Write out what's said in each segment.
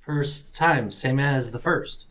First time, same as the first.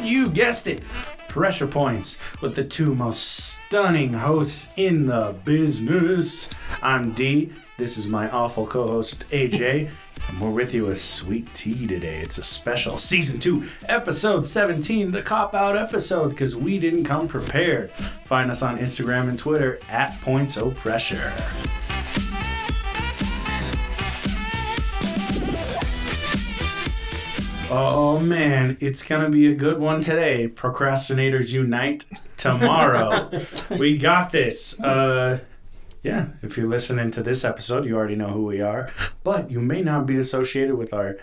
You guessed it. Pressure points with the two most stunning hosts in the business. I'm D. This is my awful co-host AJ. And we're with you with Sweet Tea today. It's a special season two, episode 17, the cop out episode, because we didn't come prepared. Find us on Instagram and Twitter at Points O Pressure. Oh man, it's gonna be a good one today. Procrastinators unite tomorrow. we got this. Uh, yeah, if you're listening to this episode, you already know who we are, but you may not be associated with our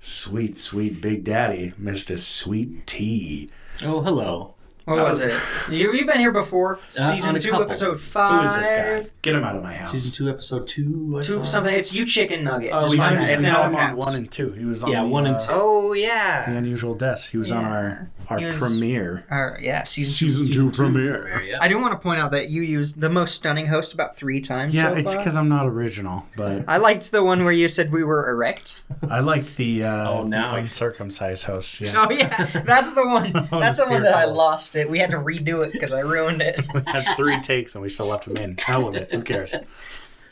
sweet, sweet Big Daddy, Mister Sweet Tea. Oh, hello. What was it? You, you've been here before. Uh, Season a two, couple. episode Who is five. this guy? Get him out of my house. Season two, episode two. I Two thought. something. It's you chicken nugget. Oh, Just we find had that. It's in him all on caps. one and two. He was on Yeah, the, one and uh, two. Oh The. Unusual Deaths. He was on Yeah. our our was- premiere. Our, yeah, season, Season, two. two, premiere. Yeah. I do want to point out that you used the most stunning host about three times. Yeah, so it's because I'm not original, but I liked the one where you said we were erect. I like the uh, Oh, now the I- uncircumcised host. Yeah, Oh yeah, that's the one. Oh, That's the one that I lost it. We had to redo it because I ruined it. we had three takes and we still left him in. Hell with it. Who cares?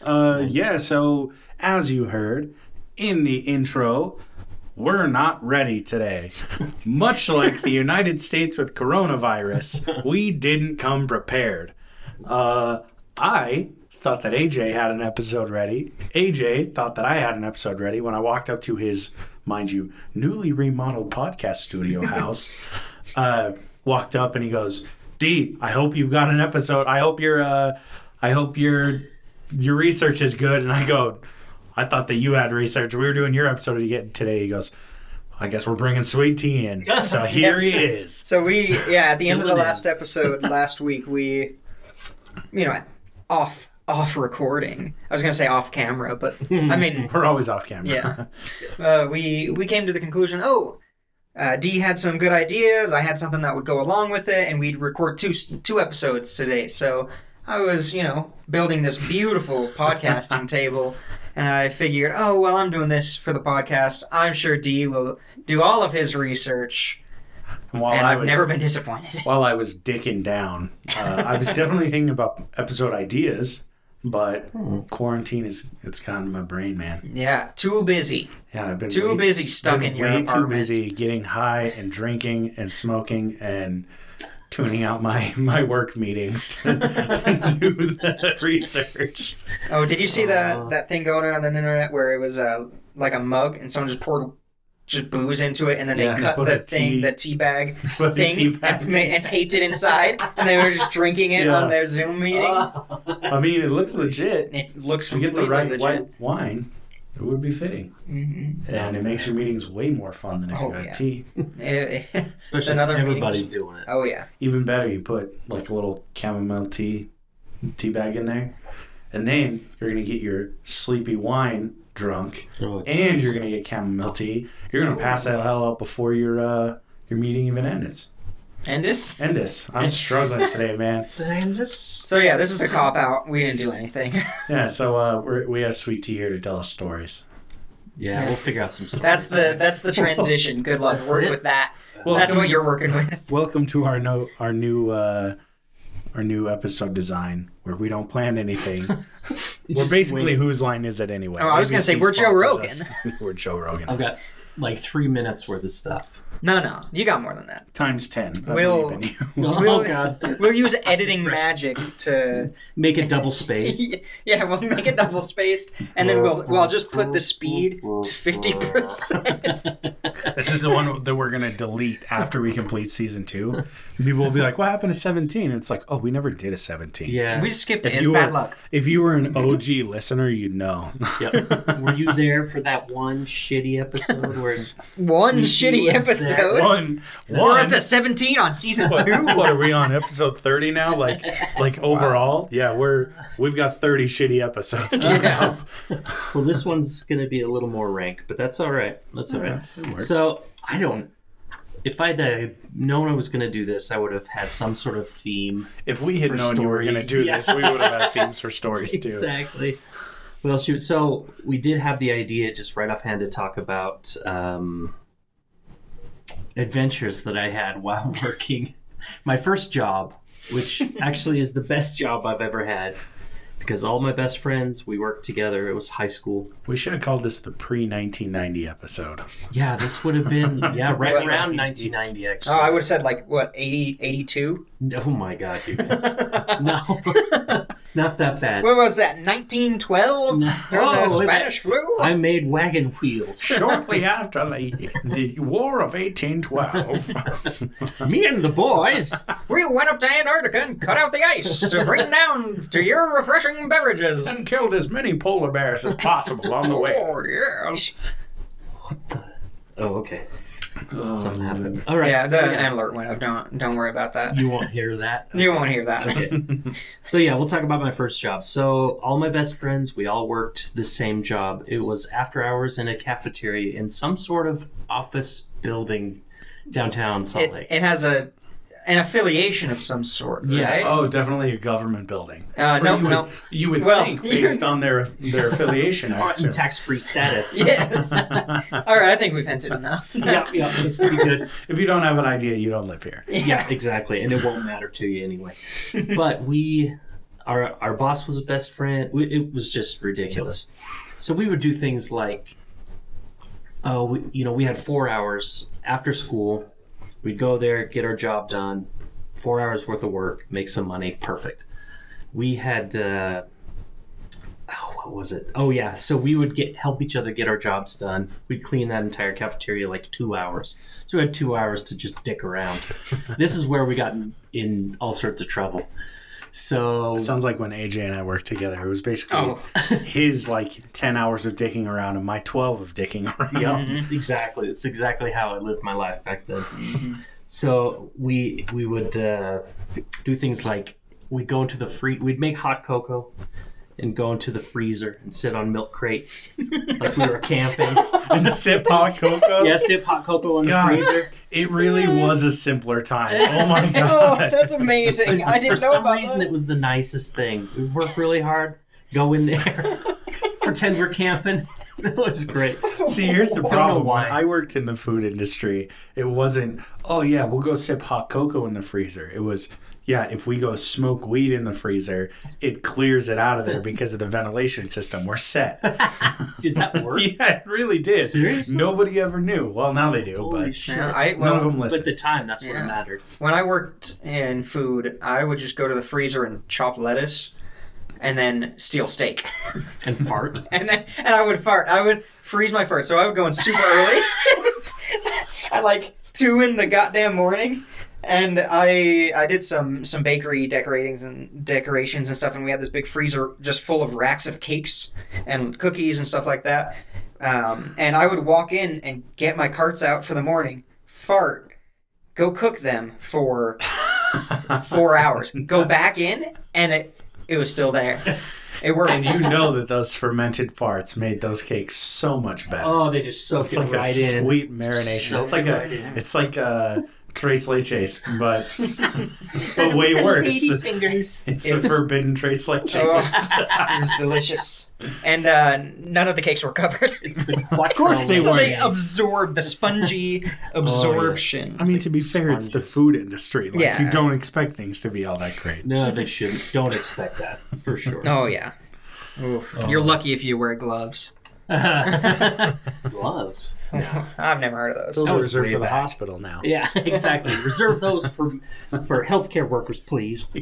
Uh, yeah. So as you heard in the intro, we're not ready today. Much like the United States with coronavirus, we didn't come prepared. Uh, I thought that AJ had an episode ready. AJ thought that I had an episode ready when I walked up to his, mind you, newly remodeled podcast studio house. uh, walked up and he goes, "D, I hope you've got an episode. I hope your, uh, I hope your, your research is good." And I go, "I thought that you had research. We were doing your episode again today." He goes, "I guess we're bringing sweet tea in." So here he is. So we, yeah, at the end of the Fill it in. last episode last week, we, you know, off off recording. I was gonna say off camera, but I mean, We're always off camera. Yeah. uh, we we came to the conclusion. Oh, uh, D had some good ideas. I had something that would go along with it, and we'd record two two episodes today. So I was, you know, building this beautiful podcasting table. And I figured, oh well, I'm doing this for the podcast. I'm sure D will do all of his research, And while and I I've was, never been disappointed. while I was dicking down, uh, I was definitely thinking about episode ideas, but quarantine is it's gotten my brain, man. Yeah, too busy. Yeah, I've been Too way- busy stuck been in your apartment. too busy getting high and drinking and smoking and tuning out my my work meetings to do the research. Oh, did you see Uh. that that thing going around on the internet where it was uh, like a mug and someone just poured just booze into it and then they they cut put the thing, tea- the tea bag thing, tea bag and, and taped it inside, and they were just drinking it Yeah. on their Zoom meeting. I mean, it looks legit. it looks If you get the right legit. white wine, it would be fitting, Mhm. and it makes your meetings way more fun than if Oh, you had yeah. tea. Especially another if meeting. everybody's doing it. oh yeah, Even better, you put like a little chamomile tea tea bag in there, and then you're gonna get your sleepy wine drunk, Oh, and you're gonna get chamomile tea. You're gonna pass that hell out before your uh your meeting even ends. And this. End this. I'm struggling today, man. And just So yeah, this is the cop out. We didn't do anything. Yeah, so uh, we're, we have Sweet Tea here to tell us stories. yeah, we'll figure out some stuff. that's the that's the transition. Good luck. That's Work it. with that. Well, that's what you're working with. Welcome to our no our new uh, our new episode design where we don't plan anything. we're basically wait. whose line is it anyway? Oh, I was gonna say, we're Joe sponsors us. we're Joe Rogan. I've got like three minutes worth of stuff. No, no, you got more than that. Times ten. I We'll- believe in. Oh We'll- god, We'll use editing magic to make it double spaced. yeah, we'll make it double spaced, and then we'll we'll just put the speed to fifty percent. this is the one that we're gonna delete after we complete season two. People will be like, "What happened to 17? It's like, "Oh, we never did a 17." Yeah. We just skipped it. If It's you bad were luck. if you were an OG listener, you'd know. Yep. Were you there for that one shitty episode where One shitty was there. Episode. one, We're one. up to seventeen on season what, two. what are we on episode 30 now like like overall yeah we're we've got 30 shitty episodes Yeah. up. Well, this one's going to be a little more rank, but that's all right. That's all right. That's- it works. So I don't. if I'd uh, known I was going to do this, I would have had some sort of theme. If we had For known you were going to do yeah. this, we would have had themes for stories too. Exactly. Well, shoot. So we did have the idea, just right offhand, to talk about um, adventures that I had while working my first job, which actually is the best job I've ever had. Because all my best friends, we worked together. It was high school. We should have called this the pre 1990 episode. Yeah, this would have been yeah right around it's- 1990 Oh. I would have said like what 80, 82? Oh my god, you guys. no, not that bad. What was that? 1912? No. During the Oh, Spanish flu? I made wagon wheels. Shortly after the, the War of 1812. Me and the boys. We went up to Antarctica and cut out the ice to bring down to your refreshing beverages. and killed as many polar bears as possible on the way. Oh, yes. What the? Oh, okay. Oh, Something happened. All right. Yeah, so the an alert went up. Don't don't worry about that. You won't hear that. You won't hear that. Okay. so yeah, we'll talk about my first job. So all my best friends, we all worked the same job. It was after hours in a cafeteria in some sort of office building downtown Salt It, Lake. it has a an affiliation of some sort, Yeah. right? Oh, definitely a government building. Uh, no, you would, no. You would Well, think, you- based on their their affiliation. I. Tax-free status. Yes. All right, I think we've hinted enough. yeah, yeah, that's pretty good. If you don't have an idea, you don't live here. Yeah, exactly, and it won't matter to you anyway. But we, our our boss was a best friend. We, it was just ridiculous. So we would do things like, oh, we, you know, we had four hours after school. We'd go there, get our job done, four hours worth of work, make some money, perfect. We had. Uh, Oh, what was it? Oh yeah, so we would get help each other get our jobs done. We'd clean that entire cafeteria like two hours. So we had two hours to just dick around. this is where we got in, in all sorts of trouble. So It sounds like when AJ and I worked together. It was basically Oh. his like ten hours of dicking around and my twelve of dicking around. yeah, exactly. It's exactly how I lived my life back then. So we we would uh, do things like we'd go into the free. We'd make hot cocoa and go into the freezer and sit on milk crates like we were camping. and sip hot cocoa. Yeah, sip hot cocoa in the freezer. it really was a simpler time. Oh my god, Oh, god. that's amazing. I didn't for know some reason, that. it was the nicest thing. We work really hard, go in there, pretend we're camping. That was great. See, here's the problem. why. I worked in the food industry, it wasn't, oh yeah, we'll go sip hot cocoa in the freezer. It was, yeah, if we go smoke weed in the freezer, it clears it out of there because of the ventilation system. We're set. Did that work? yeah, it really did. Seriously? Nobody ever knew. Well, now they do, Holy but shit. Yeah, I, none well, of them But listen. at the time, that's what Yeah. mattered. when I worked in food, I would just go to the freezer and chop lettuce, and then steal steak, And fart. and then and I would fart. I would freeze my fart, so I would go in super early, at like two in the goddamn morning. And I I did some some bakery decoratings and decorations and stuff, and we had this big freezer just full of racks of cakes and cookies and stuff like that. Um, and I would walk in and get my carts out for the morning, fart, go cook them for four hours, go back in, and it it was still there. It worked. and you know that those fermented farts made those cakes so much better. Oh, they just soaked it's it like right a in. sweet marination. Soak it's like it a, right in. it's like a tres leches, but but way worse. Lady fingers. It's It the was- forbidden tres leches. Oh, it was delicious, and uh, none of the cakes were covered. It's the Of course they so weren't. they absorbed the spongy absorption. I mean, to be fair, it's the Sponges. food industry. Like Yeah. you don't expect things to be all that great. No, they shouldn't. Don't expect that for sure. Oh yeah. Oof. You're lucky if you wear gloves. Gloves. I've never heard of those. Those That are reserved for the back. hospital now. Yeah, exactly. Reserve those for for healthcare workers, please.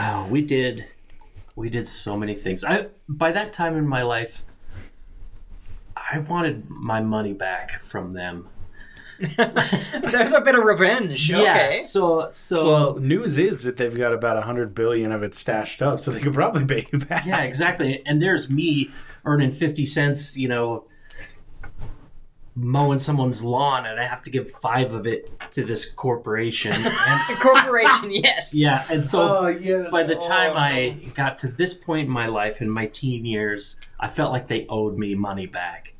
Oh, we did we did so many things. I by that time in my life I wanted my money back from them. There's a bit of revenge. Yeah. Okay. So so Well, news is that they've got about a hundred billion of it stashed up, so they could probably pay you back. yeah, exactly. And there's me earning 50 cents, you know, mowing someone's lawn and I have to give 5 of it to this corporation. And Corporation, yes. yeah, and so Oh yes. by the oh, time Oh. I got to this point in my life in my teen years, I felt like they owed me money back.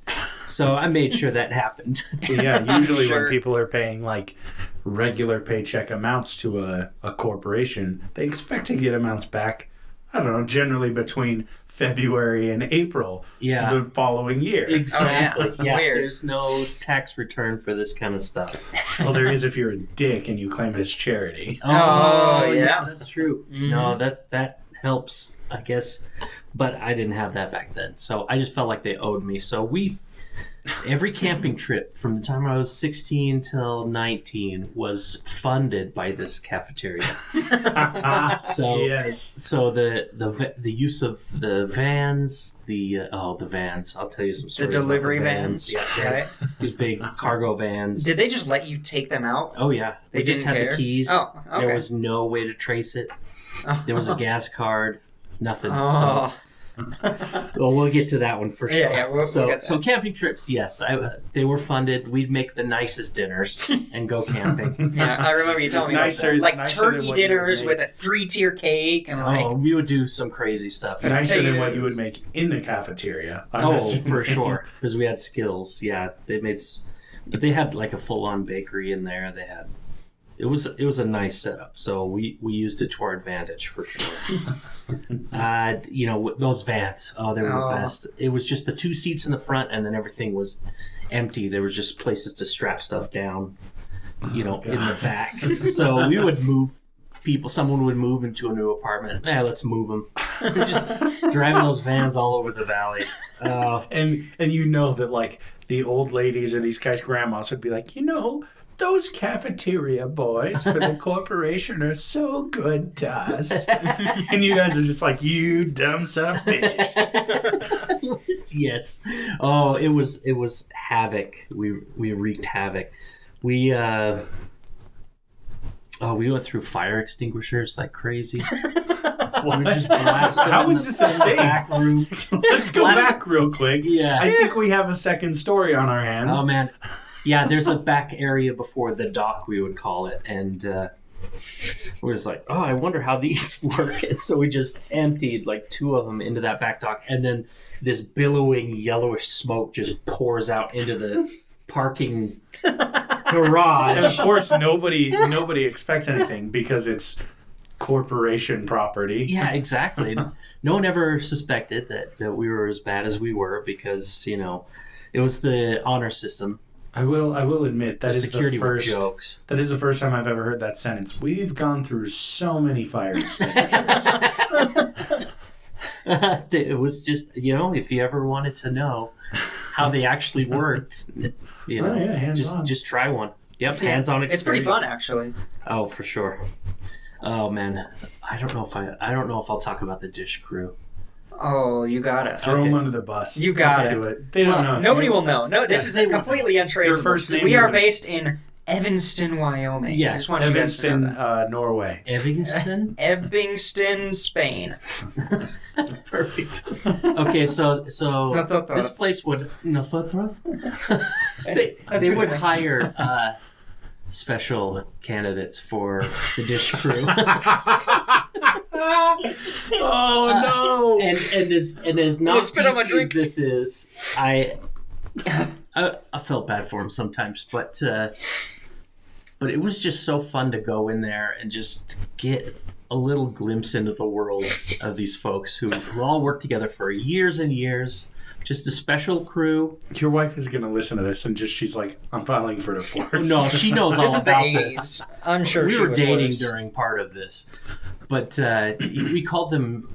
So I made sure that happened. yeah, usually Sure. when people are paying like regular paycheck amounts to a, a corporation, they expect to get amounts back, I don't know, generally between February and April Yeah. the following year. Exactly. Oh, yeah. yeah. There's no tax return for this kind of stuff. well, there is if you're a dick and you claim it as charity. Oh, yeah. that's true. Mhm. No, that that helps, I guess. But I didn't have that back then, so I just felt like they owed me. So we, every camping trip from the time I was 16 till 19 was funded by this cafeteria. So yes. so the the the use of the vans, the uh, oh the vans. I'll tell you some The stories. about delivery the vans. Yeah, they're- Right? these big cargo vans. Did they just let you take them out? Oh yeah, They we just had care? the keys. Oh, okay. There was no way to trace it. There was a gas card. Nothing. Oh, So, well, we'll get to that one for sure. Yeah, yeah, we'll- we'll so, get camping trips, yes, I, they were funded. We'd make the nicest dinners and go camping. yeah. I remember you telling me about Nicer- that. like turkey what you would dinners with a three-tier cake and like oh, we would do some crazy stuff. Nicer than what you would make in the cafeteria. I'm Oh, assuming. for sure, because we had skills. Yeah, they made, but they had like a full-on bakery in there. They had, it was it was a nice setup. So we we used it to our advantage for sure. uh, you know those vans. Oh, they were Oh. the best. It was just the two seats in the front, and then everything was empty. There was just places to strap stuff down. You know, in the back. so we would move. People, someone would move into a new apartment. Yeah, let's move them. just driving those vans all over the valley. Oh, and and you know that like the old ladies or these guys' grandmas would be like, you know, those cafeteria boys for the corporation are so good to us, and you guys are just like, you dumb son of a bitch. yes. Oh, it was it was havoc. We we wreaked havoc. We uh oh we went through fire extinguishers like crazy. we just blasted How in this a in thing? back room. Let's go Last- back real quick. Yeah. I think we have a second story on our hands. Oh man, yeah. There's a back area before the dock, we would call it, and uh, we was like, oh, I wonder how these work. And so we just emptied like two of them into that back dock, and then this billowing yellowish smoke just pours out into the parking garage. and of course, nobody nobody expects anything because it's corporation property. Yeah, exactly. No one ever suspected that, that we were as bad as we were because you know it was the honor system. I will I will admit that the is security the first jokes. That is the first time I've ever heard that sentence. We've gone through so many fire extinguishers. it was just you know if you ever wanted to know how they actually worked you know Oh, yeah, hands just on. just try one yep Yeah, hands on It's pretty fun, actually. oh for sure oh man i don't know if i i don't know if i'll talk about the dish crew Oh, you got it. Throw Okay. them under the bus. You got Let's it. do it. They don't Well, know. Nobody you- will know. No, this Yeah, is they won't. completely untraceable. Your first name we are based in Evanston, Wyoming. Yeah, I just want you guys to Evanston, know that. uh, Norway. evanston Evanston, Spain. perfect okay so so No, th- th- this place would no th- th- they, they would hire uh special candidates for the dish crew oh no! and and as and as not spit PC as this is, I, I I felt bad for him sometimes, but uh, but it was just so fun to go in there and just get a little glimpse into the world of these folks who, who all worked together for years and years. Just a special crew. Your wife is gonna listen to this and just she's like, "I'm filing for divorce." No, she knows all This is the about 80s. this. I'm sure we she were was dating worse. during part of this, but uh, we called them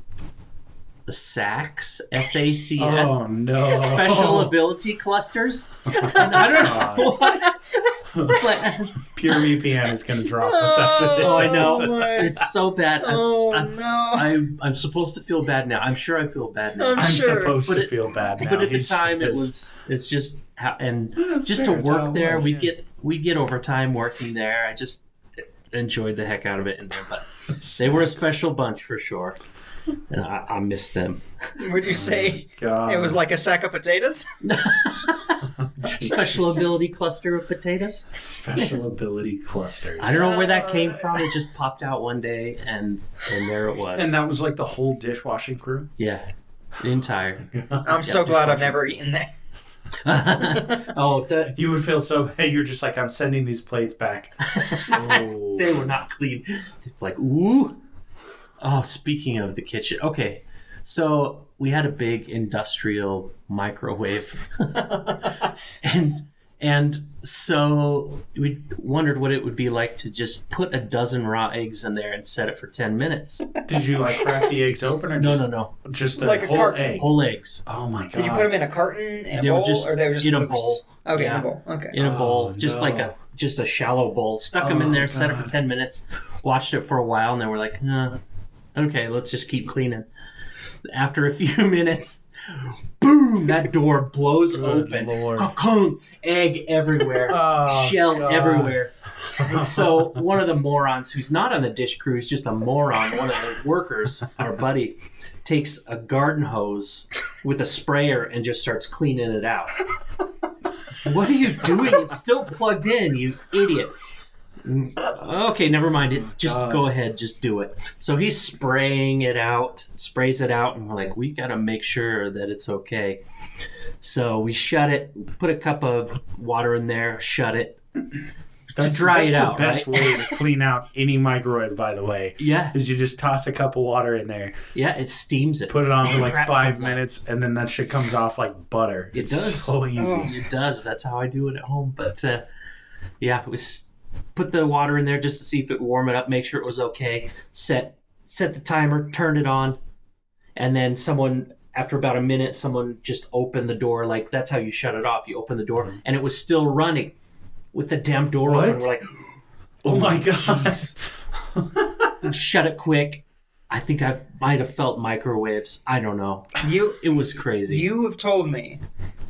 SACs, S A C S. Oh no! special ability clusters. And I don't know what. But, Pure VPN is gonna drop us after oh, this. oh, I know. episode. It's so bad. I'm, Oh, I'm, no. I'm, I'm supposed to feel bad now. I'm sure I feel bad now. I'm I'm sure. supposed But to it- feel bad now. but at the He's- time, it it's- was. It's just how, and That's just fair, to it's how work it there. was, we yeah. get we get overtime working there. I just enjoyed the heck out of it in there. But they were a special bunch for sure, and I, I miss them. Would you oh say God. it was like a sack of potatoes? Special ability cluster of potatoes. special ability clusters. I don't know where that came from. It just popped out one day, and and there it was. And that was like the whole dishwashing crew. yeah, the entire. I'm so glad I've never eaten that. oh, the, You would feel so bad. You're just like, I'm sending these plates back. Oh. they were not clean. Like, ooh. Oh, speaking of the kitchen. Okay. So we had a big industrial microwave. and and so we wondered what it would be like to just put a dozen raw eggs in there and set it for 10 minutes. Did you like crack the eggs open or No, just, no, no. just the Like a whole carton. egg? Whole eggs Oh my god! Did you put them in a carton, in a They were bowl, just or they were just in a bowl. Okay, in a bowl. Okay. in a Oh, bowl, just like a just a shallow bowl. Stuck them in Oh, there, set it for 10 minutes, watched it for a while, and then we're like, uh, okay, let's just keep cleaning. After a few minutes, boom, that door blows open. Lord. Cocoon, egg everywhere, Oh, shell God. everywhere. And so one of the morons who's not on the dish crew is just a moron. One of the workers, our buddy, takes a garden hose with a sprayer and just starts cleaning it out. What are you doing? It's still plugged in, you idiot. Okay, never mind it. Just God. go ahead, just do it. So he's spraying it out, sprays it out, and we're like, we gotta make sure that it's okay. So we shut it, put a cup of water in there, shut it. That's, dry that's it out, the best way to clean out any microwave, by the way. Yeah, Is you just toss a cup of water in there, yeah, it steams it. put it on for like five minutes, and then that shit comes off like butter. It It's does. so easy. Oh. It does. That's how I do it at home. But uh, yeah, it was put the water in there just to see if it would warm it up, make sure it was okay. Set set the timer, turned it on, and then someone after about a minute, someone just opened the door. Like that's how you shut it off. You open the door, mm-hmm. and it was still running with the damn door What? open. We're like, Oh my oh, god! shut it quick. I think I might have felt microwaves. I don't know. You It was crazy. you have told me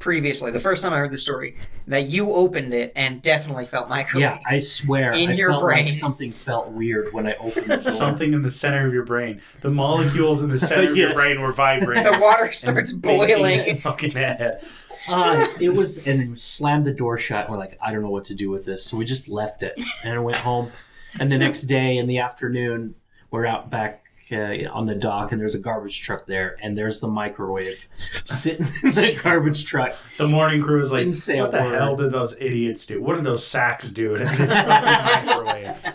previously, the first time I heard the story, that you opened it and definitely felt microwaves. yeah, I swear. In I your felt brain. like something felt weird when I opened the door. Something in the center of your brain. The molecules in the center of your brain were vibrating. the water starts boiling. your fucking head. Uh, it was, and then we slammed the door shut. We're like, I don't know what to do with this, so we just left it and I went home. And the next day in the afternoon, we're out back uh, on the dock, and there's a garbage truck there, and there's the microwave sitting in the garbage truck. The morning crew is like, Didn't say a "What the word." hell did those idiots do? What did those sacks do in this fucking microwave?"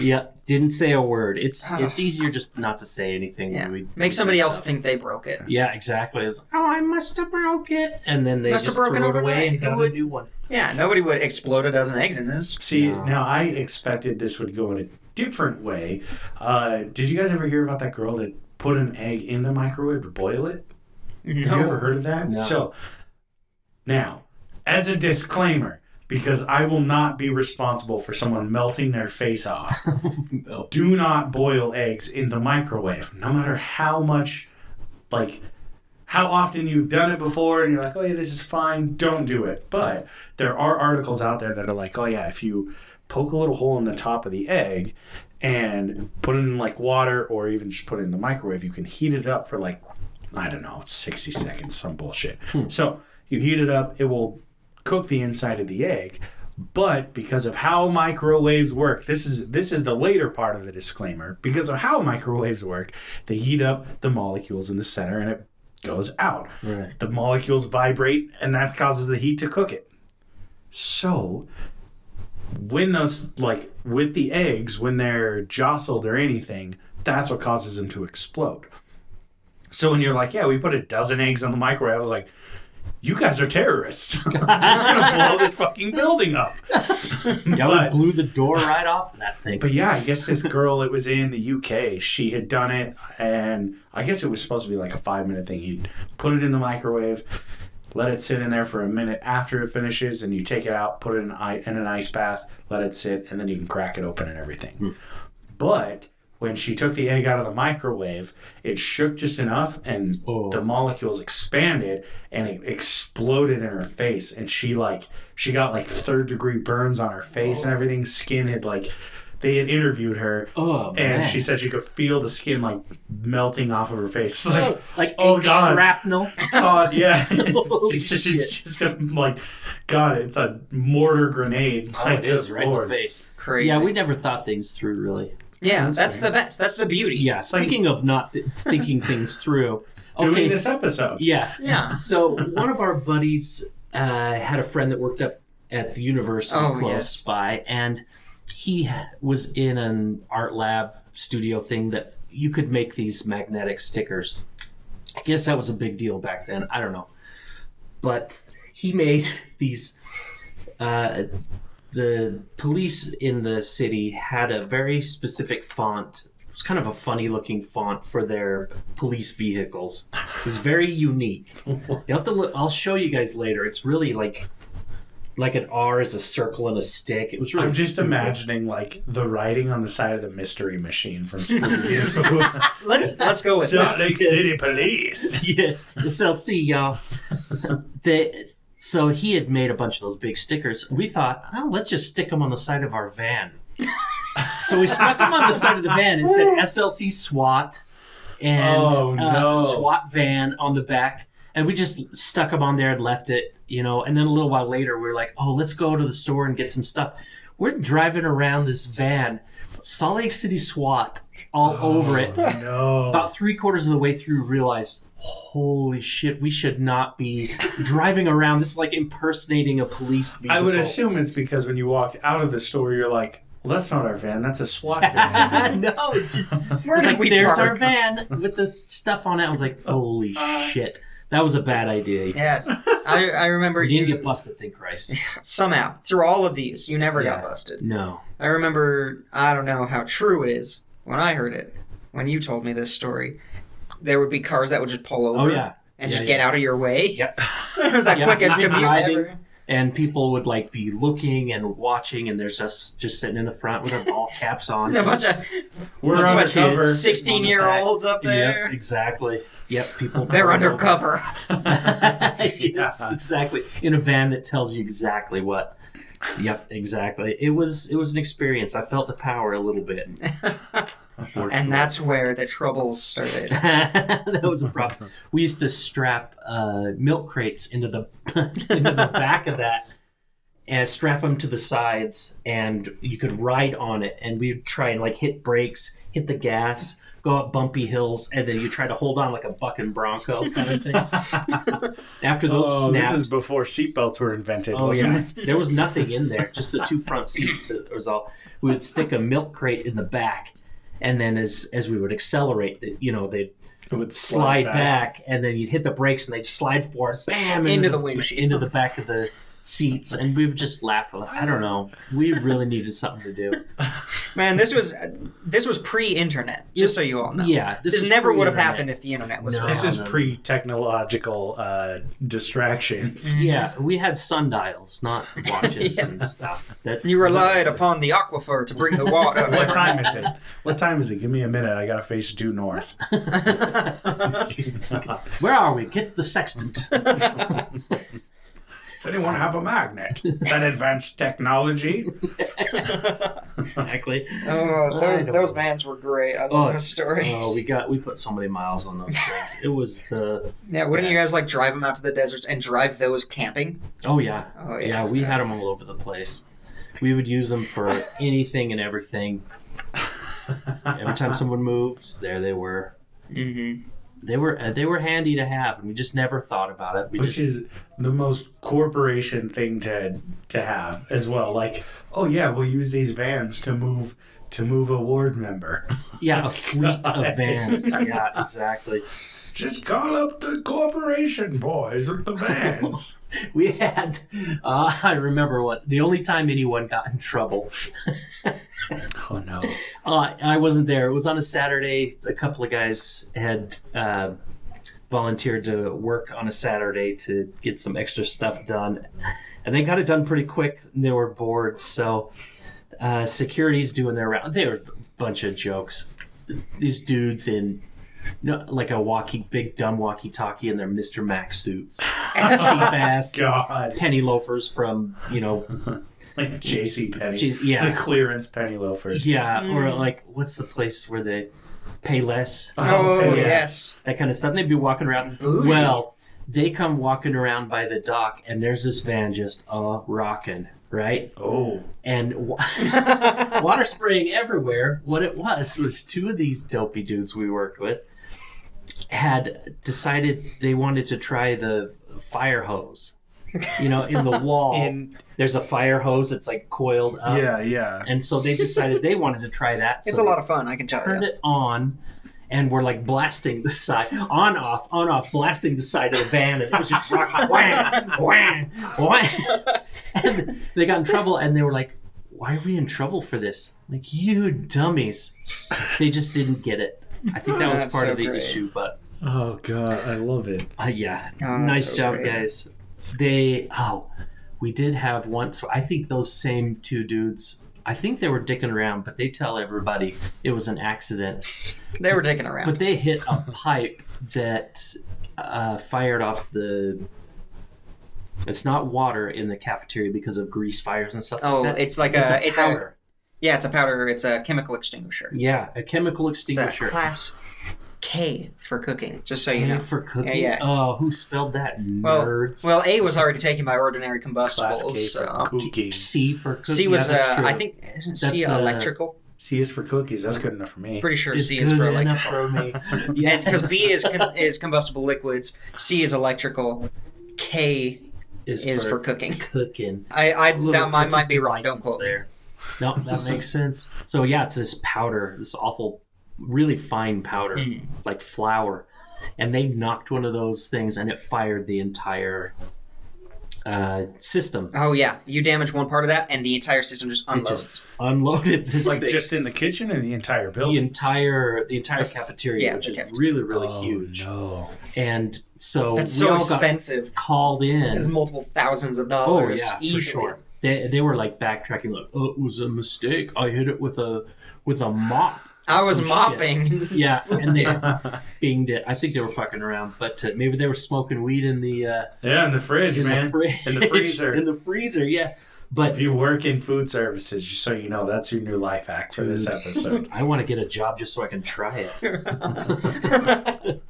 Yeah, didn't say a word. It's Oh. it's easier just not to say anything. Yeah. when we Make somebody else think they broke it. Yeah, exactly. It's, oh, I must have broke it, and then they Must have just broken threw it away and got Who a new one. Yeah, nobody would explode a dozen eggs in this. See, No. now I expected this would go in a different way. Uh, did you guys ever hear about that girl that put an egg in the microwave to boil it? Have you ever heard of that? No. So, now, as a disclaimer, because I will not be responsible for someone melting their face off, No. do not boil eggs in the microwave, no matter how much, like, how often you've done it before and you're like, oh yeah, this is fine, don't do it. But there are articles out there that are like, oh yeah, if you poke a little hole in the top of the egg and put it in like water or even just put it in the microwave, you can heat it up for like, I don't know, 60 seconds, some bullshit. Hmm. So you heat it up, it will cook the inside of the egg. But because of how microwaves work, this is this is the later part of the disclaimer. Because of how microwaves work, they heat up the molecules in the center and it goes out. Right. The molecules vibrate and that causes the heat to cook it. So when those like with the eggs, when they're jostled or anything, that's what causes them to explode. So when you're like, yeah, we put a dozen eggs in the microwave, I was like, you guys are terrorists. You're gonna blow this fucking building up. Yeah, But- we blew the door right off of that thing. But yeah, I guess this girl, it was in the UK. She had done it, and I guess it was supposed to be like a five minute thing. you'd put it in the microwave, let it sit in there for a minute after it finishes, and you take it out, put it in, in an ice bath, let it sit, and then you can crack it open and everything. Hmm. But when she took the egg out of the microwave, it shook just enough, and Oh. the molecules expanded, and it exploded in her face. And she like she got like third degree burns on her face and oh. everything. Skin had like they had interviewed her, oh man. and she said she could feel the skin like melting off of her face. It's like, Oh, like oh, God. shrapnel. God, yeah. Holy she said shit. she's just like, God, it's a mortar grenade. Oh, Like, it is good right Lord. in the face. Crazy. Yeah, we never thought things through really. Yeah, That's that's the best. That's the beauty. Yeah, like- speaking of not th- thinking things through, doing Okay. this episode. Yeah. Yeah. So one of our buddies uh, had a friend that worked up at the university Oh, close yes. by, and he was in an art lab studio thing that you could make these magnetic stickers. I guess that was a big deal back then. I don't know, but he made these. Uh, the police in the city had a very specific font. It was kind of a funny looking font for their police vehicles. It's very unique. You have to look. I'll show you guys later. It's really like like an R is a circle and a stick. It was really I'm just stupid. imagining like the writing on the side of the mystery machine from Scooby Let's let's go with Salt. Lake City Police. yes, SLC, y'all. they, so he had made a bunch of those big stickers. We thought, oh, let's just stick them on the side of our van. so we stuck them on the side of the van. It said SLC SWAT and Oh, no. uh, SWAT van on the back. And we just stuck them on there and left it, you know. And then a little while later, we were like, oh, let's go to the store and get some stuff. We're driving around this van, Salt Lake City SWAT all oh, over it No. about three quarters of the way through realized holy shit we should not be driving around this is like impersonating a police vehicle I would assume it's because when you walked out of the store, you're like, well, that's not our van. That's a SWAT van. no it's just Where it's did like we there's park? our van with the stuff on it i was like holy uh, shit that was a bad idea Yes, I, I remember you didn't get busted thank christ somehow through all of these. You never got busted. no I remember. I don't know how true it is when I heard it. When you told me this story, there would be cars that would just pull oh, over oh yeah and Yeah, just yeah. get out of your way. Yep. it was the Yeah, quickest commute driving. ever. And people would like be looking and watching and there's us just sitting in the front with our ball caps on A bunch of We're Bunch of undercover. kids. sixteen-year-olds up there. Yep, exactly. Yep, people. They're undercover. yes, exactly. In a van that tells you exactly what. Yep, exactly. It was it was an experience. I felt the power a little bit. And that's where the troubles started. that was a problem. We used to strap uh, milk crates into the into the back of that and strap them to the sides, and you could ride on it. And we'd try and like hit brakes, hit the gas, go up bumpy hills, and then you try to hold on like a bucking bronco kind of thing. After those Oh, snaps, this is before seatbelts were invented. Oh yeah, it? there was nothing in there, just the two front seats. It was all. We would stick a milk crate in the back, and then as as we would accelerate, the, you know, they'd It would slide back. and then you'd hit the brakes, and they'd slide forward, bam, Into the windshield. into the back of the seats, and we would just laugh. I don't know. We really needed something to do. Man, this was this was pre-internet. Just so you all know. Yeah, This, is never would have pre-internet. happened if the internet was. No. around. This is pre-technological uh, distractions. Yeah, we had sundials, not watches Yeah. and stuff. That's You relied upon the aquifer to bring the water. What time is it? What time is it? Give me a minute. I gotta face due north. Where are we? Get the sextant. Does anyone have a magnet? That advanced technology? exactly. Oh, those those know. vans were great. I love Oh, those stories. Oh, we got we put so many miles on those things. It was the yeah, wouldn't you guys like drive them out to the deserts and drive those camping? oh yeah Oh yeah, yeah, we had them all over the place. We would use them for anything and everything. Every time someone moved, there they were. Mm-hmm. They were uh, they were handy to have, and we just never thought about it. We Which just is the most corporation thing to to have as well. Like, oh yeah, we'll use these vans to move to move a ward member. yeah a fleet of vans. Yeah, exactly. Just call up the corporation boys with the vans. We had uh, I remember what the only time anyone got in trouble oh no. Uh, I wasn't there. It was on a Saturday. A couple of guys had uh, volunteered to work on a Saturday to get some extra stuff done, and they got it done pretty quick. And they were bored, so uh, security's doing their round. They were a bunch of jokes. These dudes in. No, like a walkie, big dumb walkie-talkie in their Mr. Mac suits, cheap ass God. penny loafers from you know, Like J.C. Penney. Jeez, yeah. The clearance penny loafers. yeah, or Mm. like what's the place where they pay less? Oh, penny- yeah. yes. that kind of stuff. And they'd be walking around. Bougie. Well, they come walking around by the dock, and there's this van just uh rocking, right? Oh. And wa- water spraying everywhere. What it was was two of these dopey dudes we worked with had decided they wanted to try the fire hose. You know, in the wall, In there's a fire hose that's like coiled up. yeah, yeah. And so they decided they wanted to try that. So It's a lot of fun, I can tell turned you. it on and we're like blasting the side on off on off blasting the side of the van and it was just whang whang whang and they got in trouble and they were like why are we in trouble for this like you dummies they just didn't get it i think that was That's part so of the great. issue but Oh god, I love it. uh, yeah Oh, nice so job great. guys they oh we did have once i think those same two dudes i think they were dicking around but they tell everybody it was an accident They were taken around. but they hit a pipe that uh, fired off the. It's not water in the cafeteria because of grease fires and stuff. oh, like that. it's like it's a, a it's a powder. Yeah, it's a powder. It's a chemical extinguisher. yeah, a chemical It's a extinguisher. class K for cooking. Just so you know. for cooking. Yeah, yeah. Oh, who spelled that? Well, Nerds. well, A was already taken by ordinary combustibles. Class K combustibles. for So. cookie. C for cooking. C was, yeah, that's uh, true. I think, isn't C That's, uh, electrical? C is for cookies. That's good enough for me. Pretty sure It's C is for good enough electrical. for me. yeah, because B is is combustible liquids, C is electrical, K is for cooking. cooking. I, I Little that might, might be artistic wrong. Don't license quote me. There. No, that makes sense. So yeah, it's this powder, this awful, really fine powder, Mhm. like flour, and they knocked one of those things, and it fired the entire uh, system. Oh yeah, you damage one part of that, and the entire system just It unloads. just unloaded this Like thing. just in the kitchen and the entire building, the entire the entire cafeteria, yeah, which is cafeteria. really really oh, huge. No. And so That's we so all got expensive. called in. There's multiple thousands of dollars. Oh dollars. yeah, easily. for sure. They, they were like backtracking, like, "Oh, it was a mistake. I hit it with a with a mop." I was Some shit." mopping. Yeah, and they binged it. I think they were fucking around, but uh, maybe they were smoking weed in the uh, Yeah, in the fridge, in man. the fridge, In the freezer. in the freezer. Yeah, but If you work in food services, just so you know, that's your new life hack for this episode. I want to get a job just so I can try it.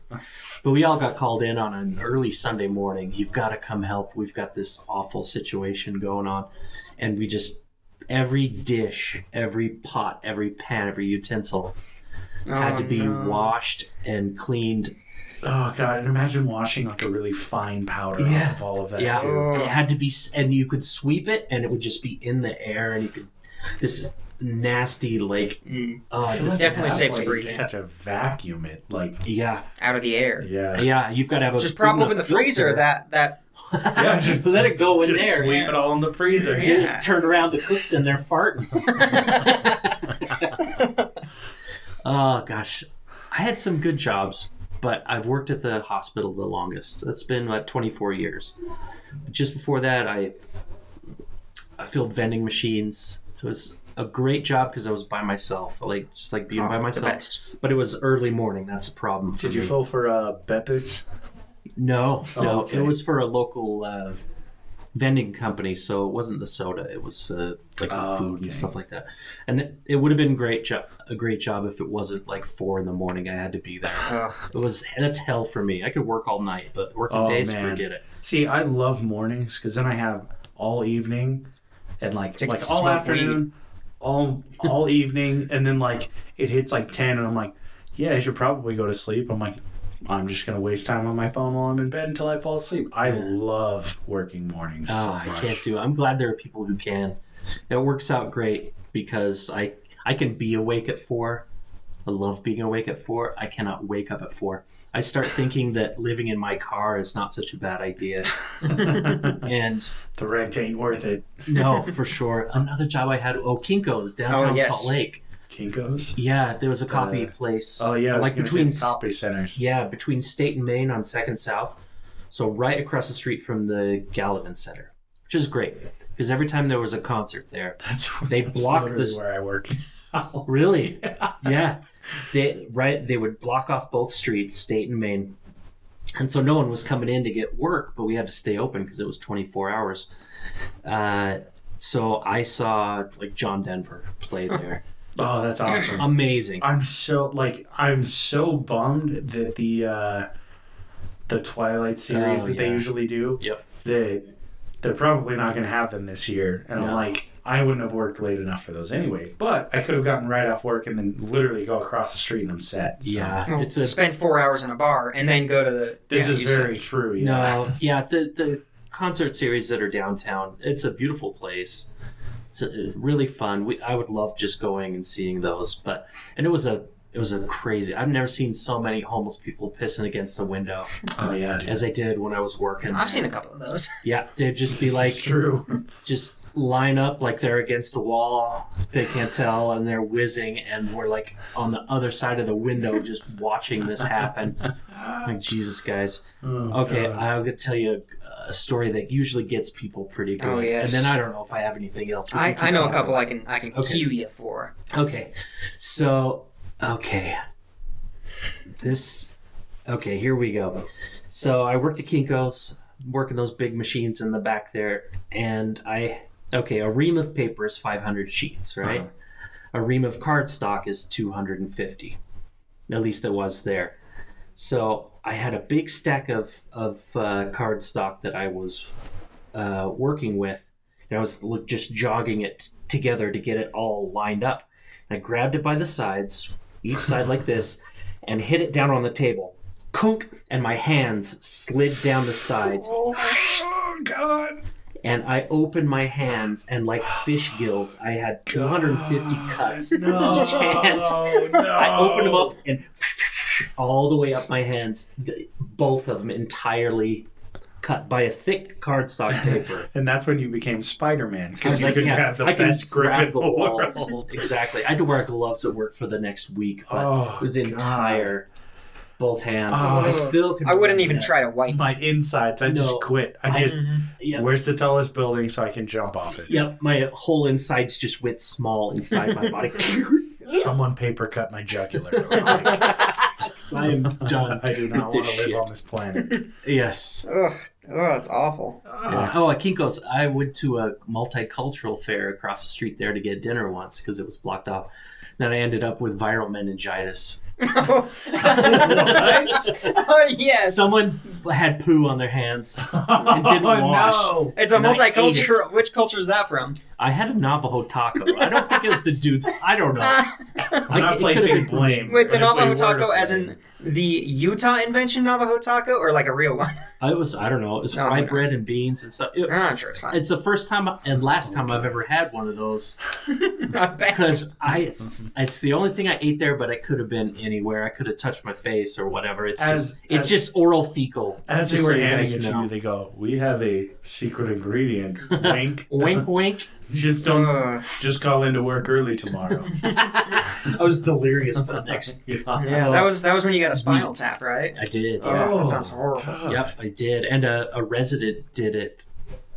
But we all got called in on an early Sunday morning. You've got to come help. We've got this awful situation going on. And we just, every dish, every pot, every pan, every utensil had to Oh, be no. washed and cleaned. Oh god, and imagine washing like a really fine powder Yeah. off of all of that Yeah. too. It had to be, and you could sweep it and it would just be in the air and you could, this nasty, like, Mm. uh, I feel this like definitely safe to breathe. Such a vacuum it like yeah. out of the air. yeah. Yeah. You've got to have a, Just prop bring open the filter. freezer. That that Yeah, just let it go in Just there. sweep yeah. it all in the freezer. Yeah. You turn around, the cook's in there farting. oh gosh, I had some good jobs, but I've worked at the hospital the longest. That's been about 24 years. Just before that, I I filled vending machines. It was a great job because I was by myself. Like just like being Oh, by the myself. best. But it was early morning. That's a problem. For Did you me. fill for uh Beppis? No, Oh, no. okay. It was for a local uh, vending company, so it wasn't the soda. It was uh, like the Oh, food okay. and stuff like that. And it, it would have been great job, a great job if it wasn't like four in the morning. I had to be there. Ugh. It was that's hell for me. I could work all night, but working Oh, days, man. forget it. See, I love mornings because then I have all evening and like like all smoke afternoon, all all evening, and then like it hits like ten, and I'm like, yeah, I should probably go to sleep. I'm like, I'm just gonna waste time on my phone while I'm in bed until I fall asleep. I love working mornings. Oh, so ah, I can't do. it. I'm glad there are people who can. It works out great because I I can be awake at four. I love being awake at four. I cannot wake up at four. I start thinking that living in my car is not such a bad idea. And the rent ain't worth it. no, for sure. Another job I had. Oh, Kinko's downtown Oh, yes. Salt Lake. Kinkos. Yeah, there was a copy Uh, place. Oh yeah, I was like gonna between say copy centers. yeah between State and Main on Second South. So right across the street from the Gallivan Center, which is great because every time there was a concert there, That's They that's block literally this- where I work. Really? yeah. They right they would block off both streets, State and Main. And so no one was coming in to get work, but we had to stay open because it was 24 hours. Uh, so I saw like John Denver play there. Oh, that's awesome. Amazing. I'm so like I'm so bummed that the uh the Twilight series Oh, that they usually do Yep. that they're probably not going to have them this year, and I'm like I wouldn't have worked late enough for those anyway. But I could have gotten right off work and then literally go across the street and I'm set. So Yeah, Well, it's a spend four hours in a bar and then go to the. This yeah, is you said- very true. Yeah. no, yeah. The the concert series that are downtown, it's a beautiful place. It's uh really fun. We I would love just going and seeing those, but and it was a it was a crazy. I've never seen so many homeless people pissing against a window Oh yeah, dude. as I did when I was working. I've seen a couple of those. Yeah, they'd just be like It's true. just line up like they're against a wall. They can't tell, and they're whizzing, and we're like on the other side of the window, just watching this happen. Like Jesus, guys. Oh, Okay, God. I'll get tell you a, a story that usually gets people pretty good. Oh, yes. And then I don't know if I have anything else. I, I know a couple about I can I can Okay. cue you for. Okay, so okay, this. Okay, here we go. So I worked at Kinkos, working those big machines in the back there, and I okay, a ream of paper is 500 sheets, right? Uh-huh. A ream of cardstock is 250. At least it was there. So I had a big stack of of uh, cardstock that I was uh, working with, and I was just jogging it together to get it all lined up. And I grabbed it by the sides, each side like this, and hit it down on the table. Kunk, and my hands slid down the sides, Oh God. And I opened my hands, and like fish gills, I had 250 cuts No. each hand. Oh, no. I opened them up and all the way up my hands, both of them entirely cut by a thick cardstock paper. And that's when you became Spider Man because you like, could yeah, have the I best grip in the world. exactly. I had to wear gloves at work for the next week, but Oh, it was God. Entire, both hands. Oh. I oh. still can I wouldn't even that. try to wipe. My insides, I No. just quit. I I- just, mm-hmm. Yep. where's the tallest building so I can jump off it? Yep, my whole insides just went small inside my body. Someone paper cut my jugular. I am done. I do not want this to live shit. on this planet. Yes. Ugh, oh, that's awful. Yeah. Uh, oh, at Kinko's, I went to a multicultural fair across the street there to get dinner once because it was blocked off. Then I ended up with viral meningitis. oh yes. Someone had poo on their hands. It didn't oh, wash. no. it's a and I ate multicultural. Which culture is that from? I had a Navajo taco. I don't think it was the dude's. I don't know. I'm I- not it placing blame. Wait, the Navajo taco, to as blame. in the Utah invention Navajo taco, or like a real one? I was. I don't know. It was Oh, who fried knows? bread and beans and stuff. It- Ah, I'm sure it's fine. it's the first time and last time I've ever had one of those I bet. because I. It's the only thing I ate there, but it could have been anywhere. I could have touched my face or whatever. It's As- just. It's as- just oral fecal. As they Just were so you handing guys it to know. you, they go, "We have a secret ingredient. Wink, Wink, wink. Just don't. Ugh. Just call into work early tomorrow." I was delirious for the next. yeah, that was that was when you got a spinal tap, right? I did. Oh, Yeah. that sounds horrible. God. Yep, I did, and a, a resident did it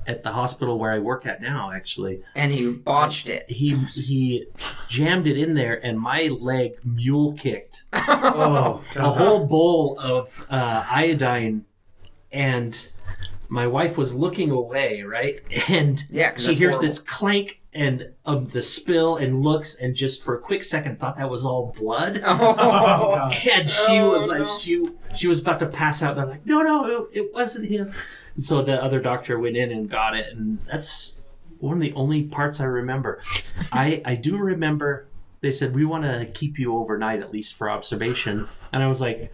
at the hospital where I work at now. Actually, And he botched it. he he jammed it in there, and my leg mule kicked Oh, a whole bowl of uh, iodine, and my wife was looking away, right, and Yeah, she hears horrible. this clank and of the spill, and looks, and just for a quick second thought that was all blood. Oh. And she Oh, was like, no. she she was about to pass out. They're like, no, no, it, it wasn't him. And so the other doctor went in and got it, and that's one of the only parts I remember. I I do remember they said we want to keep you overnight at least for observation, and I was like.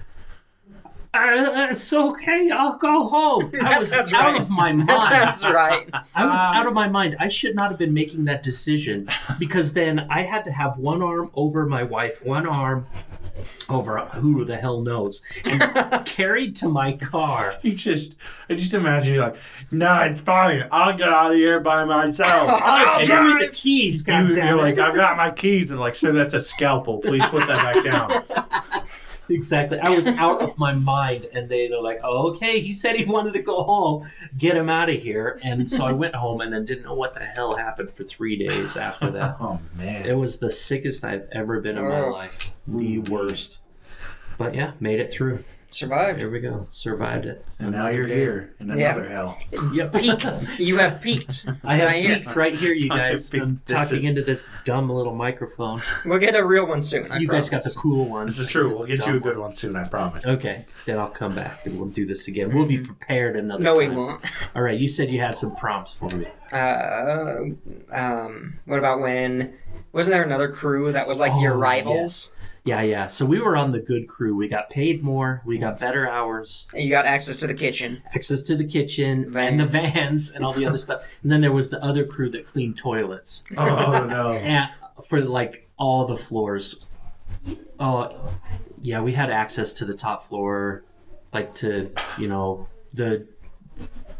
"Uh, it's okay. I'll go home. I was out right. of my mind. that sounds right. I was out of my mind. I should not have been making that decision because then I had to have one arm over my wife, one arm over who the hell knows, and carried to my car. You just, I just imagine you're like, no, it's fine. I'll get out of here by myself. And give me the keys, you, you're like, I've got my keys, and like, sir, that's a scalpel. Please put that back down. Exactly. I was out of my mind, and they were like, oh, "Okay, he said he wanted to go home. Get him out of here." And so I went home, and then didn't know what the hell happened for three days after that. Oh man, It was the sickest I've ever been in my life. The worst. But yeah, made it through. Survived. There we go. Survived it. And now you're here in Yeah. another hell. Yep. Peak. You have peaked. I have Right here. peeked right here, you guys. peeked. I'm This talking is- into this dumb little microphone. We'll get a real one soon. I you guys got the cool ones. This is true. We'll get you a good one soon, I promise. Okay, then I'll come back and we'll do this again. We'll be prepared another No, we time. won't. All right, you said you had some prompts for me. Uh, um, what about when? Wasn't there another crew that was like Oh, your rivals? Yeah, yeah. So we were on the good crew. We got paid more. We got better hours, And you got access to the kitchen. access to the kitchen and the Vans. vans and all the other stuff. And then there was the other crew that cleaned toilets Oh no. and for like all the floors. Oh, yeah. We had access to the top floor, like to you know the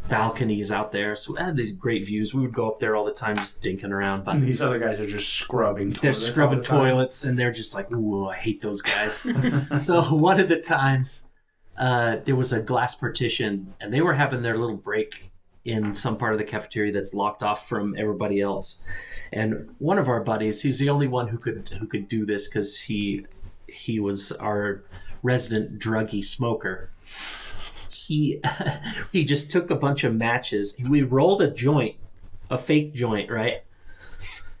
balconies out there. So we had these great views. We would go up there all the time, just dinking around. But And these other guys are just scrubbing they're toilets. all scrubbing the toilets and they're just like, ooh, I hate those guys. so one of the times, uh, there was a glass partition and they were having their little break in some part of the cafeteria that's locked off from everybody else. And one of our buddies, he's the only one who could who could do this because he he was our resident druggy smoker. He he just took a bunch of matches. We rolled a joint, a fake joint, right?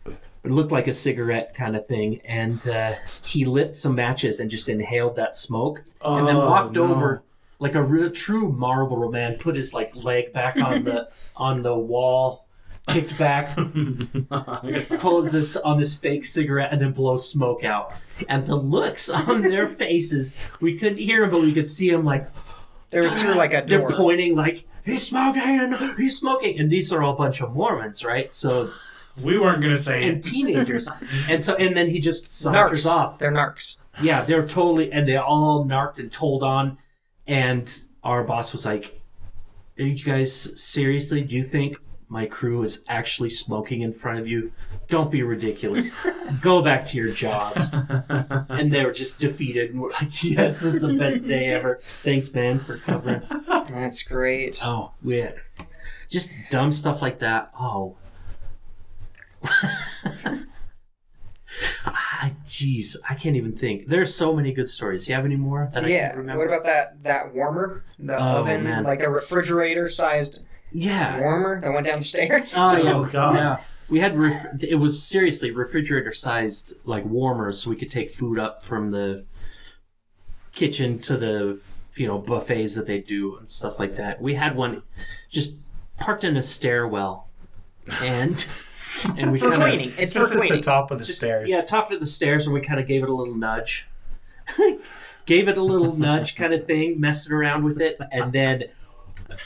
It looked like a cigarette kind of thing, and uh, he lit some matches and just inhaled that smoke, and then Oh, walked no. over like a real true Marlboro man. Put his like leg back on the on the wall, kicked back, pulls this on this fake cigarette, and then blows smoke out. And the looks on their faces, we couldn't hear him, but we could see him like They were through like a they're pointing like he's smoking, he's smoking, and these are all a bunch of Mormons, right? So we weren't gonna say and it. teenagers, and so and then he just saunters narcs. off. They're narcs. Yeah, they're totally, and they all narked and told on, and our boss was like, "Are you guys seriously? Do you think my crew is actually smoking in front of you? Don't be ridiculous. Go back to your jobs." And they were just defeated, and we're like, "Yes, this is the best day ever. Thanks, man, for covering." That's great. Oh, we had just dumb stuff like that. Oh. Ah, Jeez, I can't even think. There's so many good stories. Do you have any more that I yeah. can remember? What about that that warmer, the Oh, oven, man. like a refrigerator sized yeah. warmer that went down the stairs? Oh yeah. Oh, God. yeah. We had ref- it was seriously refrigerator sized like warmers, so we could take food up from the kitchen to the you know buffets that they do and stuff like that. We had one just parked in a stairwell, and and we for kinda- cleaning. It's for Just at the cleaning. top of the stairs. Yeah, top of the stairs, and we kind of gave it a little nudge. gave it a little nudge, kind of thing, messing around with it, and then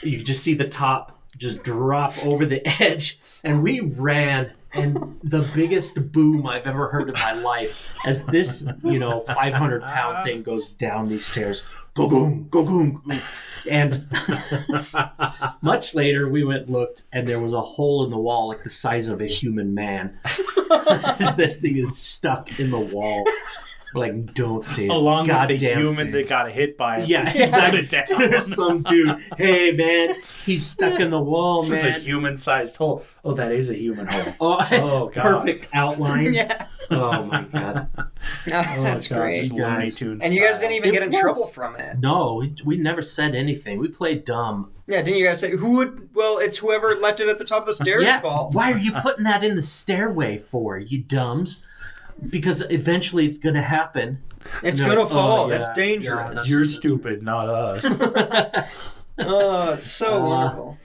you just see the top just drop over the edge, and we ran. And the biggest boom I've ever heard in my life as this, you know, 500 pound thing goes down these stairs. Go boom, go boom. And much later, we went and looked, and there was a hole in the wall like the size of a human man. this thing is stuck in the wall. We're like, don't see it. Along with the Goddamn human thing. that got hit by it. Yeah, Put exactly. it down. There's some dude. Hey, man, he's stuck in the wall, This is a human-sized hole. Oh, that is a human hole. Oh, Oh, God. perfect outline. yeah. Oh my god. Oh, oh, that's God, great. just Looney Guys. Tunes And you guys didn't even It get in was. trouble from it. No, we, we never said anything. We played dumb. Yeah, didn't you guys say who would? Well, it's whoever left it at the top of the stairs' yeah. fault. Why are you putting that in the stairway for, you dumbs? Because eventually it's gonna happen. It's gonna oh, fall. yeah, That's yeah, dangerous. that's- You're stupid, not us. oh, it's so Uh, wonderful.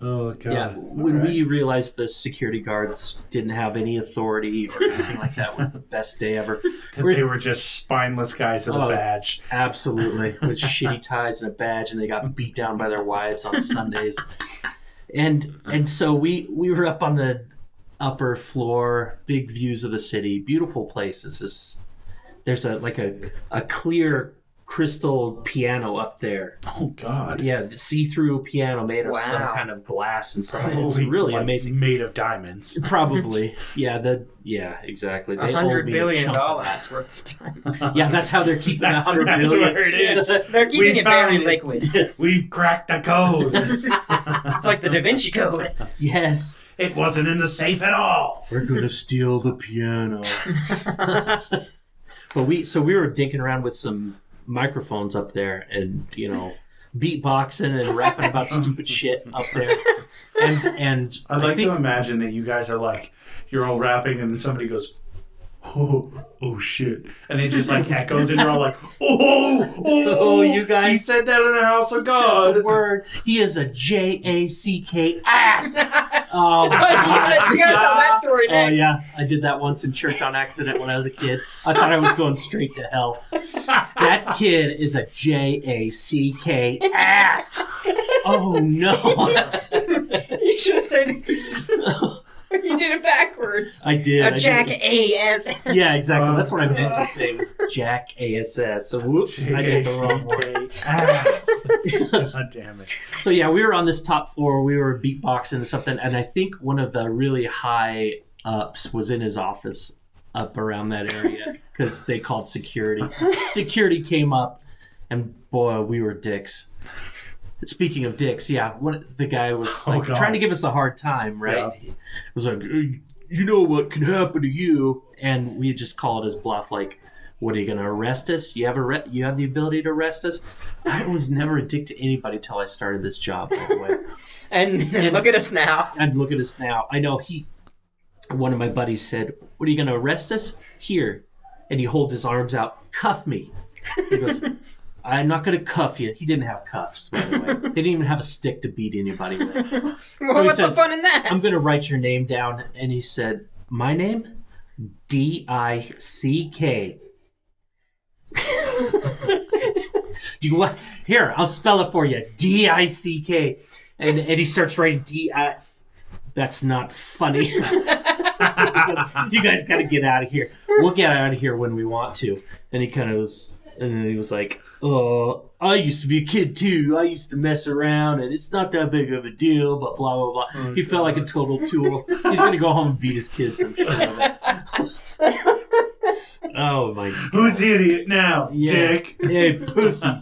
oh God. Yeah, when we realized the security guards didn't have any authority or anything like that, was the best day ever. they were just spineless guys with Oh. a badge. Absolutely, with shitty ties and a badge, and they got beat down by their wives on Sundays. And and so we we were up on the upper floor, big views of the city, beautiful place. This there's a like a a clear crystal piano up there. Oh God. Yeah, the see-through piano made of some kind of glass and stuff. It's Probably, really like, amazing. Made of diamonds. Probably, yeah. The yeah, exactly. A They owed hundred me billion chunk of dollars worth of time. that. Yeah, that's how they're keeping a That's- hundred that's billion. where it is. They're keeping We it very found it. liquid. yes, We cracked the code. It's like the Da Vinci Code. yes. it wasn't in the safe at all. We're gonna steal the piano. but we so we were dinking around with some microphones up there and you know beatboxing and rapping about stupid shit up there. And and I'd like I think to imagine that you guys are like, you're all rapping, and then somebody goes, "Oh, oh shit," and it just like echoes, and you're all like, "Oh, oh, Oh, you guys- He said that in the house of said the God." word. He is a J A C K ass. Oh, my you gotta tell that story Oh next. yeah, I did that once in church on accident when I was a kid. I thought I was going straight to hell. That kid is a J A C K ass. Oh no, you should have said you did it backwards. I did. I A did. Jack A S. Yeah, exactly. That's what I meant to say was Jack ASS. So whoops, I did the wrong one. Ass. God damn it. So yeah, we were on this top floor. We were beatboxing or something, and I think one of the really high ups was in his office up around that area because they called security. security came up, and boy, we were dicks. Speaking of dicks, yeah, one the guy was Oh, like God. trying to give us a hard time, right? He was like, "Uh, "You know what can happen to you," and we just call it his bluff, like. What are you going to arrest us? You have a re- you have the ability to arrest us. I was never a dick to anybody till I started this job. By the way, And, and look at us now. and look at us now. I know he. One of my buddies said, "What are you going to arrest us here?" And he holds his arms out, cuff me. He goes, "I'm not going to cuff you." He didn't have cuffs, by the way. They didn't even have a stick to beat anybody with. Well, he what's the says, fun in that? I'm going to write your name down. And he said, "My name, D I C K." Do you want here? I'll spell it for you. D I C K, and and he starts writing D I. That's not funny. you guys got to get out of here. We'll get out of here when we want to. And he kind of was, and then he was like, "Oh, I used to be a kid too. I used to mess around, and it's not that big of a deal." But blah blah blah. he felt like a total tool. He's gonna go home and beat his kids. I'm sure. of it. oh my god. Who's the idiot now, Yeah. Dick? Hey, pussy.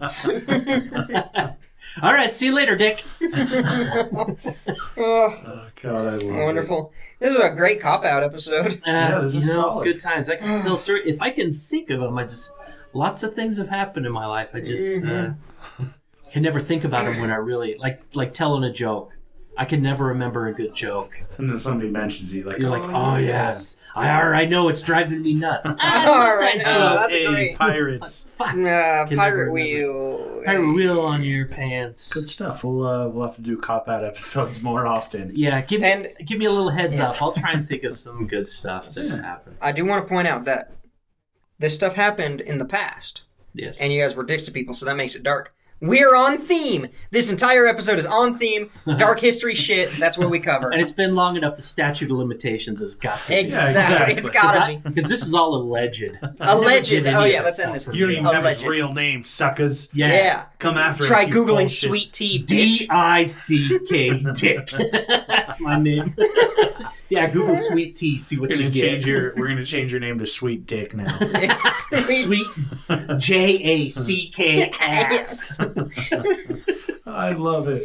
All right, see you later, Dick. Oh, Oh God, I love it. wonderful. This is a great cop out episode. Uh, Yeah, this is know, solid. good times. I can tell story if I can think of them. I just lots of things have happened in my life. I just uh, can never think about them when I really like like telling a joke. I can never remember a good joke. And then somebody mentions you, like, You're like, oh yes, I I know it's driving me nuts. All right, Thank no, you. that's hey, great. pirates. Fuck. Uh, Can never pirate remember. wheel. Pirate wheel on your pants. Good stuff. We'll uh, we'll have to do cop out episodes more often. Yeah, give me And- give me a little heads up. I'll try and think of some good stuff that Yeah. happened. I do want to point out that this stuff happened in the past, Yes. and you guys were dicks to people, so that makes it dark. We're on theme. This entire episode is on theme. Dark history shit. That's what we cover. And it's been long enough. The statute of limitations has got to. be. exactly. exactly. It's gotta be. Because this is all alleged. Alleged. Never Oh yeah, let's stuff end this. for You don't real. even have his Alleged. real name, suckers. Yeah. Yeah. Come after Try us. you googling bullshit. sweet tea, D bitch. I C K Dick. That's my name. Yeah, Google sweet tea. See what We're you gonna get. change your. We're gonna change your name to Sweet Dick now. sweet J A C K S. I love it.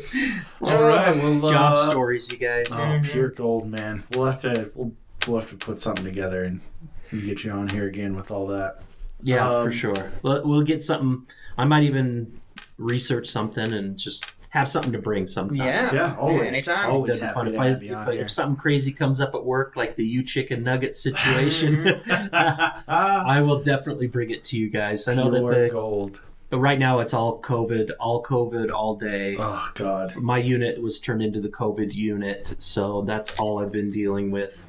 All right, well, uh, Job stories, you guys. Oh, pure gold, man. We'll have to. We'll, we'll have to put something together and, and get you on here again with all that. Yeah, for Um, sure. We'll, we'll get something. I might even research something and just have something to bring sometime. Yeah. Yeah, always. anytime. Always That'd be fun. If, I, if, I- if something crazy comes up at work, like the you chicken nugget situation, Ah, I will definitely bring it to you guys. I know pure that the gold. right now it's all COVID, all COVID, all day. Oh God. My unit was turned into the COVID unit, so that's all I've been dealing with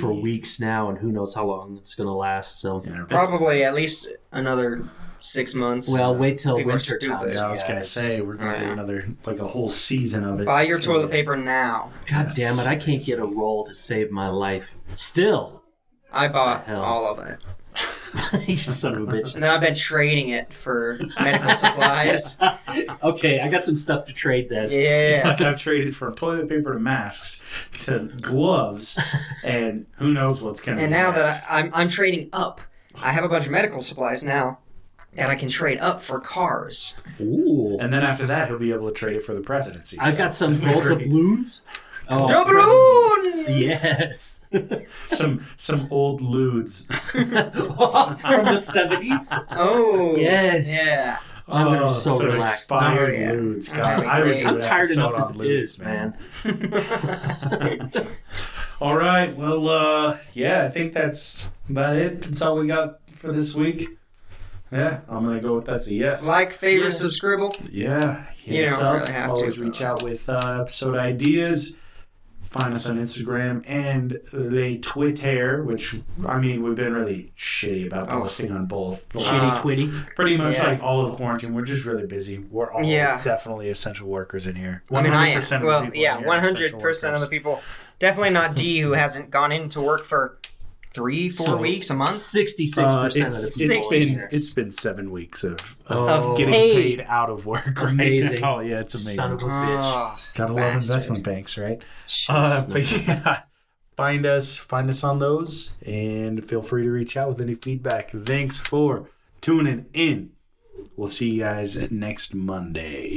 for weeks now, and who knows how long it's going to last. So, Yeah, Probably at least another six months. well, wait till People winter comes. Yeah, I was gonna say we're gonna get Yeah. another like a whole season of it. Buy your It's gonna toilet be- paper now. God Yes. damn it! I can't get a roll to save my life. Still, I bought Hell. all of it. you son of a bitch. And then I've been trading it for medical supplies. Okay, I got some stuff to trade then. It's Yeah. like I've traded from toilet paper to masks to gloves, and who knows what's gonna. And be now that next. I, I'm, I'm trading up, I have a bunch of medical supplies now that I can trade up for cars. Ooh, and then after that, he'll be able to trade it for the presidency. I've so- got some gold Great. doubloons. Oh, Doubloons! Yes. some some old ludes. From the seventies. Oh. Yes. Yeah. I'm Oh, so some relaxed. Expired Oh, yeah. ludes. God, gonna I would do I'm tired episode enough as on it is, ludes, man. All right. Well, uh, yeah, I think that's about it. That's all we got for this week. Yeah, I'm gonna go with that's a yes. Like, favorite, Yeah. subscribe. Yeah, hit You us don't up. really have to, Always but- reach out with uh, episode ideas. Find us on Instagram and the Twitter, which I mean we've been really shitty about Oh. posting on both. Shitty last- Twitty. Pretty much Yeah. like all of quarantine, we're just really busy. We're all Yeah. definitely essential workers in here. I mean, I 100% am. the Well, people in yeah, here are one hundred essential percent of the workers. people. Definitely not D, who hasn't gone into work for three, four So, weeks, a month. Sixty-six Uh, percent it's, of the it's people. been it's been seven weeks of, Oh. of getting paid. paid. out of work. Right? Amazing. Oh yeah, it's amazing. Son of a bitch. Oh, Gotta love investment banks, right? Uh, Jeez, but yeah, find us, find us on those, and feel free to reach out with any feedback. Thanks for tuning in. We'll see you guys next Monday.